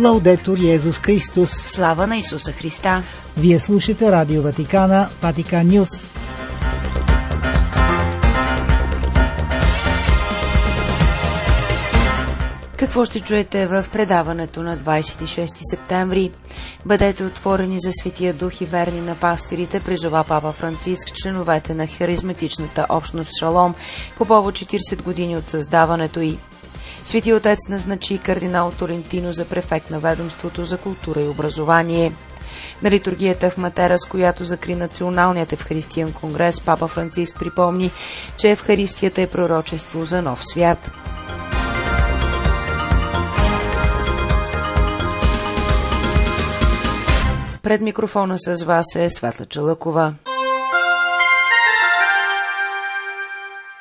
Лаудетур Йезус Христос. Слава на Исуса Христа! Вие слушате Радио Ватикана, Ватикан Нюс. Какво ще чуете в предаването на 26 септември? Бъдете отворени за Светия Дух и верни на пастирите, призова Папа Франциск, членовете на харизматичната общност Шалом по повод 40 години от създаването й. Свети Отец назначи кардинал Толентино за префект на ведомството за култура и образование. На литургията в Матера, с която закри Националният Евхаристиен конгрес, Папа Франциск припомни, че Евхаристията е пророчество за нов свят. Пред микрофона с вас е Светла Чалъкова.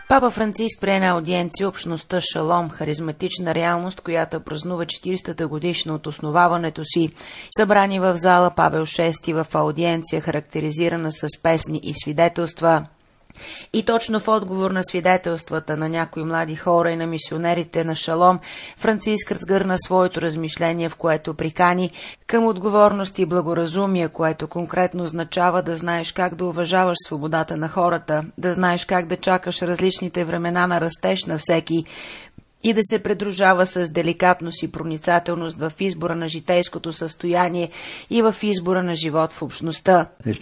Папа Франциск прие на аудиенция общността Шалом, харизматична реалност, която празнува 40-та годишна от основаването си. Събрани в зала Павел VI в аудиенция, характеризирана с песни и свидетелства. И точно в отговор на свидетелствата на някои млади хора и на мисионерите на Шалом, Франциск разгърна своето размишление, в което прикани към отговорност и благоразумие, което конкретно означава да знаеш как да уважаваш свободата на хората, да знаеш как да чакаш различните времена на растеж на всеки, и да се предружава с деликатност и проницателност в избора на житейското състояние и в избора на живот в общността. E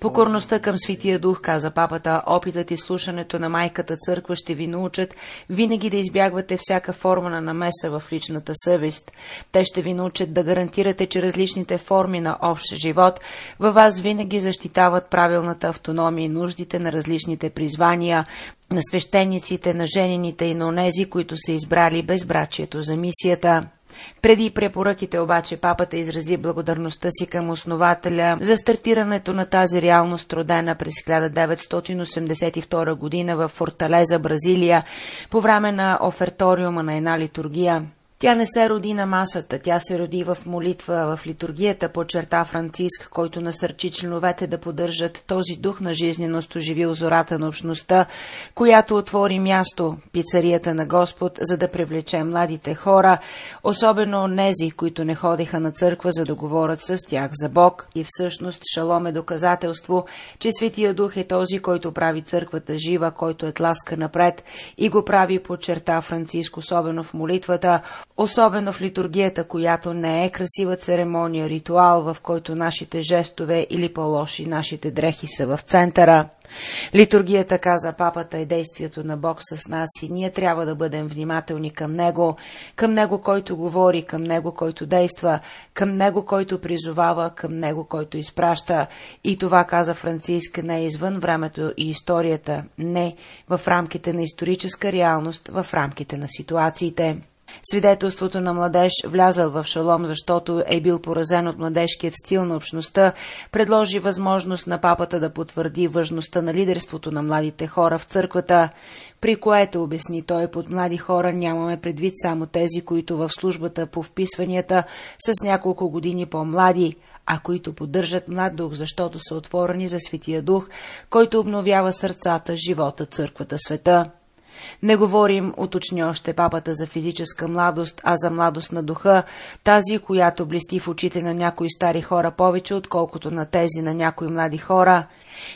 Покорността към Светия Дух, каза папата, опитът и слушането на майката църква ще ви научат винаги да избягвате всяка форма на намеса в личната съвест. Те ще ви научат да гарантирате, че различните форми на общ живот във вас винаги защитават правилната автономия и нуждите на различните призвания, на свещениците, на женените и на онези, които са избрали безбрачието за мисията. Преди препоръките обаче папата изрази благодарността си към основателя за стартирането на тази реалност, родена през 1982 година в Форталеза, Бразилия, по време на оферториума на една литургия. Тя не се роди на масата, тя се роди в молитва, в литургията, подчерта Франциск, който насърчи членовете да поддържат този дух на жизненост, оживил зората на общността, която отвори място, пицарията на Господ, за да привлече младите хора, особено нези, които не ходиха на църква, за да говорят с тях за Бог. И всъщност Шалом е доказателство, че Светия Дух е този, който прави църквата жива, който е тласка напред и го прави, подчерта Франциск, особено в молитвата, особено в литургията, която не е красива церемония, ритуал, в който нашите жестове или по-лоши нашите дрехи са в центъра. Литургията, каза папата, е действието на Бог с нас и ние трябва да бъдем внимателни към Него, към Него, който говори, към Него, който действа, към Него, който призовава, към Него, който изпраща. И това, каза Франциск, не е извън времето и историята, не в рамките на историческа реалност, в рамките на ситуациите. Свидетелството на младеж, влязал в шалом, защото е бил поразен от младежкият стил на общността, предложи възможност на папата да потвърди важността на лидерството на младите хора в църквата, при което, обясни той, под млади хора нямаме предвид само тези, които в службата по вписванията с няколко години по-млади, а които поддържат млад дух, защото са отворени за Светия Дух, който обновява сърцата, живота, църквата, света. Не говорим, уточни още папата, за физическа младост, а за младост на духа, тази, която блести в очите на някои стари хора повече, отколкото на тези на някои млади хора.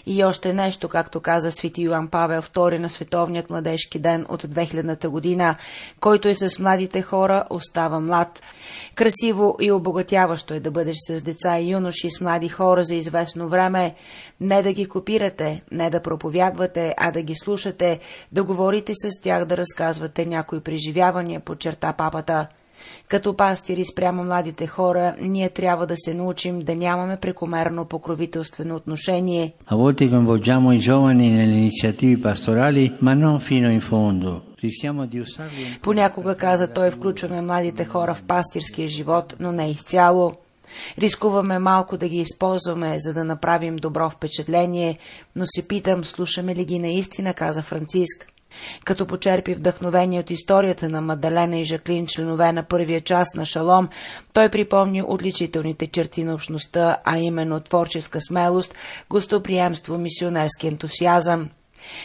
И още нещо, както каза свети Йоан Павел II на Световният младежки ден от 2000-та година, който е с младите хора, остава млад. Красиво и обогатяващо е да бъдеш с деца и юноши, с млади хора за известно време, не да ги копирате, не да проповядвате, а да ги слушате, да говорите с тях, да разказвате някои преживявания, подчерта папата. Като пастири спрямо младите хора, ние трябва да се научим да нямаме прекомерно покровителствено отношение. A volte coinvolgiamo i giovani nelle iniziative pastorali, ma non fino in fondo. Понякога, каза той, включваме младите хора в пастирския живот, но не изцяло. Рискуваме малко да ги използваме, за да направим добро впечатление, но се питам, слушаме ли ги наистина, каза Франциск. Като почерпи вдъхновение от историята на Маделена и Жаклин, членове на първия част на Шалом, той припомни отличителните черти на общността, а именно творческа смелост, гостоприемство, мисионерски ентусиазъм.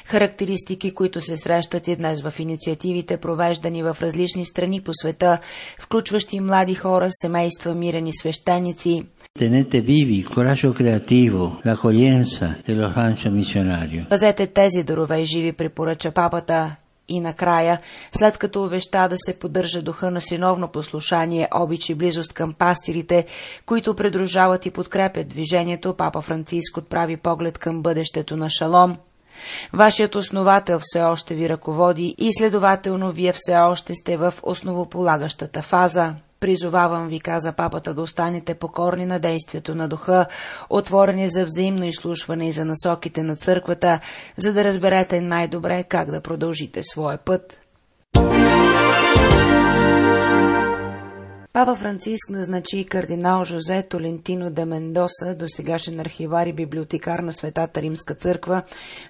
Характеристики, които се срещат и днес в инициативите, провеждани в различни страни по света, включващи млади хора, семейства, мирени свещеници. Tenete vivi il coraggio creativo, l'accoglienza dello slancio missionario. Пазете тези дарове живи, препоръча папата, и накрая, след като увеща да се поддържа духа на синовно послушание, обич и близост към пастирите, които предружават и подкрепят движението, папа Франциск отправи поглед към бъдещето на Шалом. Вашият основател все още ви ръководи и следователно вие все още сте в основополагащата фаза. Призовавам ви, каза папата, да останете покорни на действието на духа, отворени за взаимно изслушване и за насоките на църквата, за да разберете най-добре как да продължите своя път. Папа Франциск назначи кардинал Жозе Толентино де Мендоса, досегашен архивар и библиотекар на Светата Римска църква,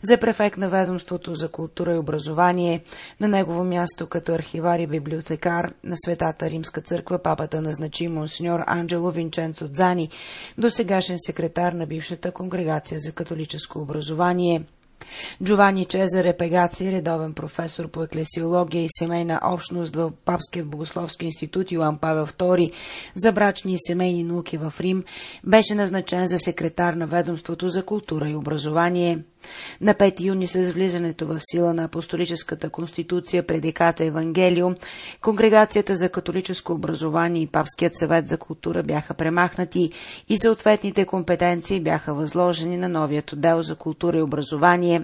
за префект на ведомството за култура и образование. На негово място като архивар и библиотекар на Светата Римска църква папата назначи монсеньор Анджело Винченцо Дзани, досегашен секретар на бившата конгрегация за католическо образование. Джовани Чезаре Пегаци, редовен професор по еклесиология и семейна общност в Папският богословски институт Йоан Павел II за брачни и семейни науки в Рим, беше назначен за секретар на ведомството за култура и образование. На 5 юни с влизането в сила на апостолическата конституция предиката Евангелиум, Конгрегацията за католическо образование и Папският съвет за култура бяха премахнати и съответните компетенции бяха възложени на новият отдел за култура и образование.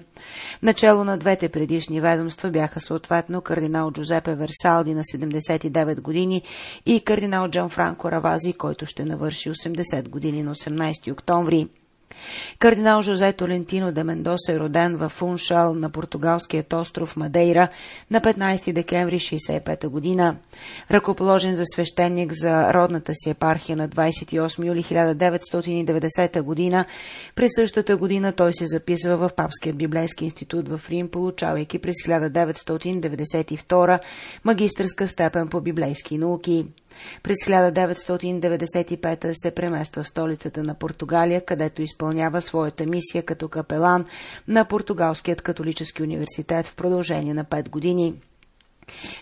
Начало на двете предишни ведомства бяха съответно кардинал Джузепе Версалди на 79 години и кардинал Джан Франко Равази, който ще навърши 80 години на 18 октомври. Кардинал Жозе Толентино де Мендоса е роден в Фуншал на португалският остров Мадейра на 15 декември 65 година. Ръкоположен за свещеник за родната си епархия на 28 юли 1990 година, през същата година той се записва в Папският библейски институт в Рим, получавайки през 1992 магистърска степен по библейски науки. През 1995 се премества в столицата на Португалия, където изпълнява своята мисия като капелан на Португалският католически университет в продължение на 5 години.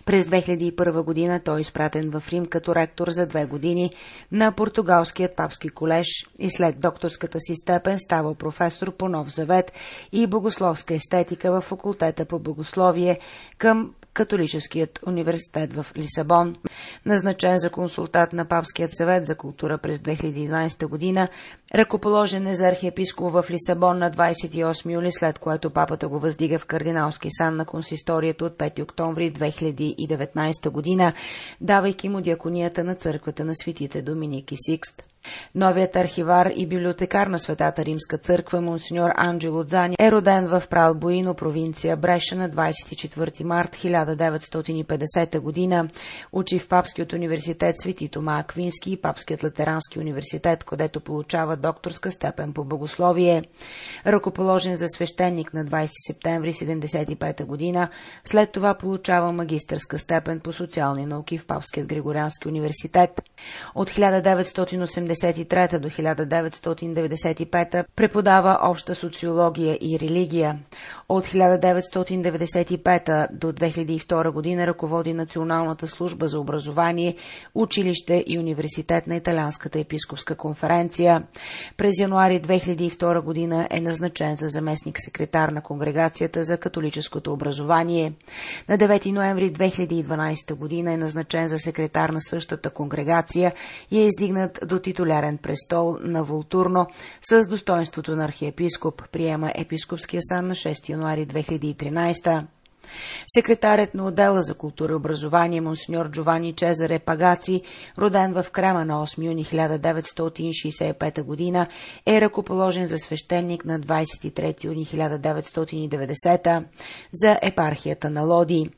През 2001 година той е изпратен в Рим като ректор за две години на Португалският папски колеж и след докторската си степен става професор по Нов Завет и богословска естетика в факултета по богословие към Католическият университет в Лисабон. Назначен за консултант на Папският съвет за култура през 2011 година, ръкоположен е за архиепископ в Лисабон на 28 юли, след което папата го въздига в кардиналски сан на консисторията от 5 октомври 2019 година, давайки му диаконията на църквата на светите Доминик и Сикст. Новият архивар и библиотекар на Светата Римска църква, монсеньор Анджело Дзани, е роден в Пралбоино, провинция Бреша на 24 март 1950 година. Учи в Папският университет Свети Тома Аквински и Папският латерански университет, където получава докторска степен по богословие. Ръкоположен за свещеник на 20 септември 1975 година, след това получава магистърска степен по социални науки в Папският Григориански университет. От 1980 1993 до 1995 преподава обща социология и религия. От 1995 до 2002 година ръководи Националната служба за образование, училище и университет на Италианската епископска конференция. През януари 2002 година е назначен за заместник секретар на Конгрегацията за католическото образование. На 9 ноември 2012 година е назначен за секретар на същата конгрегация и е издигнат до титулярен престол на Волтурно с достоинството на архиепископ. Приема епископския сан на 6 януари 2013. Секретарят на отдела за култура и образование монсеньор Джовани Чезаре Пагаци, роден в Крема на 8 юни 1965 година, е ръкоположен за свещеник на 23 юни 1990 за епархията на Лоди.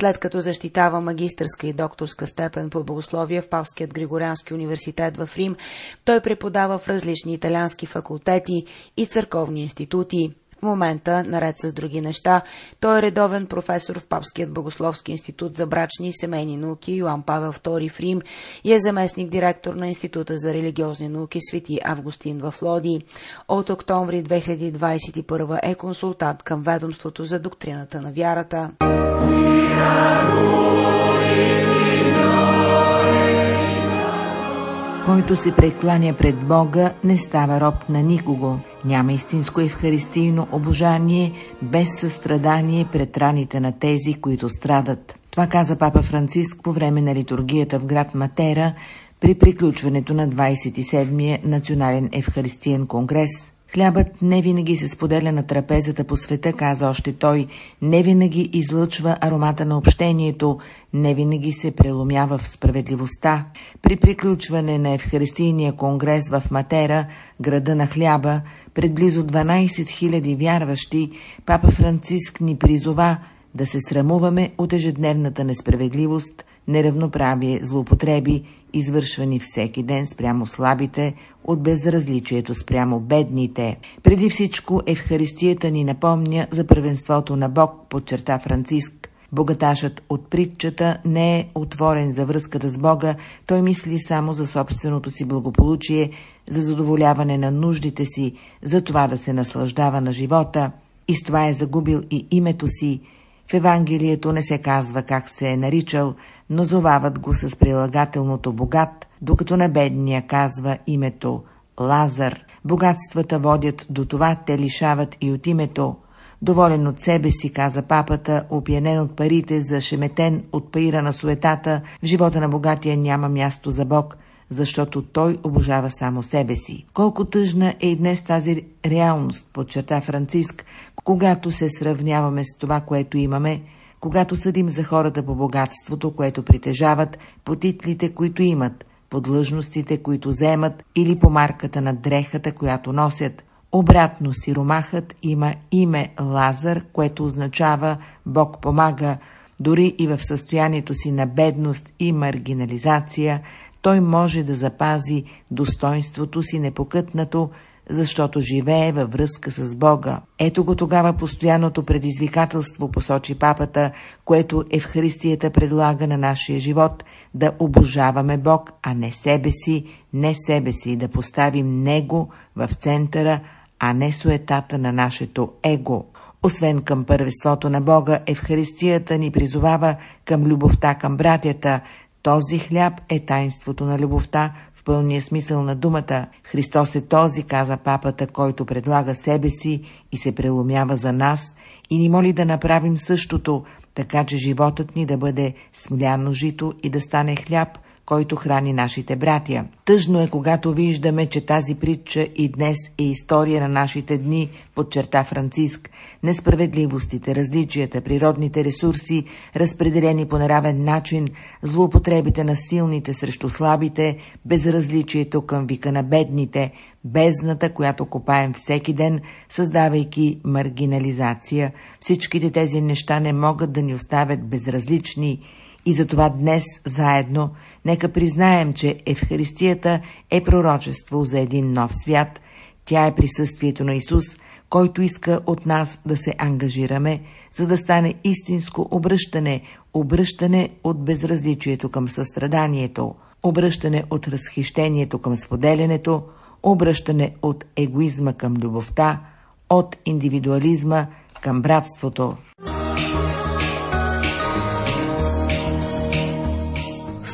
След като защитава магистърска и докторска степен по богословие в Павският Григориански университет в Рим, той преподава в различни италиански факултети и църковни институти. В момента, наред с други неща, той е редовен професор в Папският богословски институт за брачни и семейни науки Йоан Павел II в Рим и е заместник директор на Института за религиозни науки Свети Августин в Лоди. От октомври 2021 е консултант към ведомството за доктрината на вярата. Който се прекланя пред Бога, не става роб на никого. Няма истинско евхаристийно обожание без състрадание пред раните на тези, които страдат. Това каза папа Франциск по време на литургията в град Матера при приключването на 27-я национален евхаристиен конгрес – Хлябът не винаги се споделя на трапезата по света, каза още той, не винаги излъчва аромата на общението, не винаги се преломява в справедливостта. При приключване на Евхаристийния конгрес в Матера, града на хляба, пред близо 12 000 вярващи, папа Франциск ни призова да се срамуваме от ежедневната несправедливост, неравноправие, злоупотреби, извършвани всеки ден спрямо слабите, от безразличието спрямо бедните. Преди всичко Евхаристията ни напомня за първенството на Бог, подчерта Франциск. Богаташът от притчата не е отворен за връзката с Бога, той мисли само за собственото си благополучие, за задоволяване на нуждите си, за това да се наслаждава на живота. И с това е загубил и името си. В Евангелието не се казва как се е наричал, но зовават го с прилагателното богат, докато на бедния казва името Лазар. Богатствата водят до това, те лишават и от името. Доволен от себе си, каза папата, опиянен от парите, зашеметен от паира на суетата, в живота на богатия няма място за Бог, защото той обожава само себе си. Колко тъжна е и днес тази реалност, подчерта Франциск, когато се сравняваме с това, което имаме, когато съдим за хората по богатството, което притежават, по титлите, които имат, по длъжностите, които вземат или по марката на дрехата, която носят. Обратно сиромахът има име Лазар, което означава Бог помага, дори и в състоянието си на бедност и маргинализация, той може да запази достоинството си непокътнато, защото живее във връзка с Бога. Ето го тогава постоянното предизвикателство, посочи папата, което Евхаристията предлага на нашия живот, да обожаваме Бог, а не себе си, не себе си, да поставим Него в центъра, а не суетата на нашето его. Освен към първенството на Бога, Евхаристията ни призовава към любовта към братята. Този хляб е тайнството на любовта, пълния смисъл на думата. Христос е този, каза папата, който предлага себе си и се преломява за нас и ни моли да направим същото, така че животът ни да бъде смляно жито и да стане хляб, който храни нашите братя. Тъжно е, когато виждаме, че тази притча и днес е история на нашите дни, подчерта Франциск. Несправедливостите, различията, природните ресурси, разпределени по неравен начин, злоупотребите на силните срещу слабите, безразличието към вика на бедните, бездната, която копаем всеки ден, създавайки маргинализация. Всичките тези неща не могат да ни оставят безразлични и затова днес заедно нека признаем, че Евхаристията е пророчество за един нов свят. Тя е присъствието на Исус, който иска от нас да се ангажираме, за да стане истинско обръщане, обръщане от безразличието към състраданието, обръщане от разхищението към споделянето, обръщане от егоизма към любовта, от индивидуализма към братството.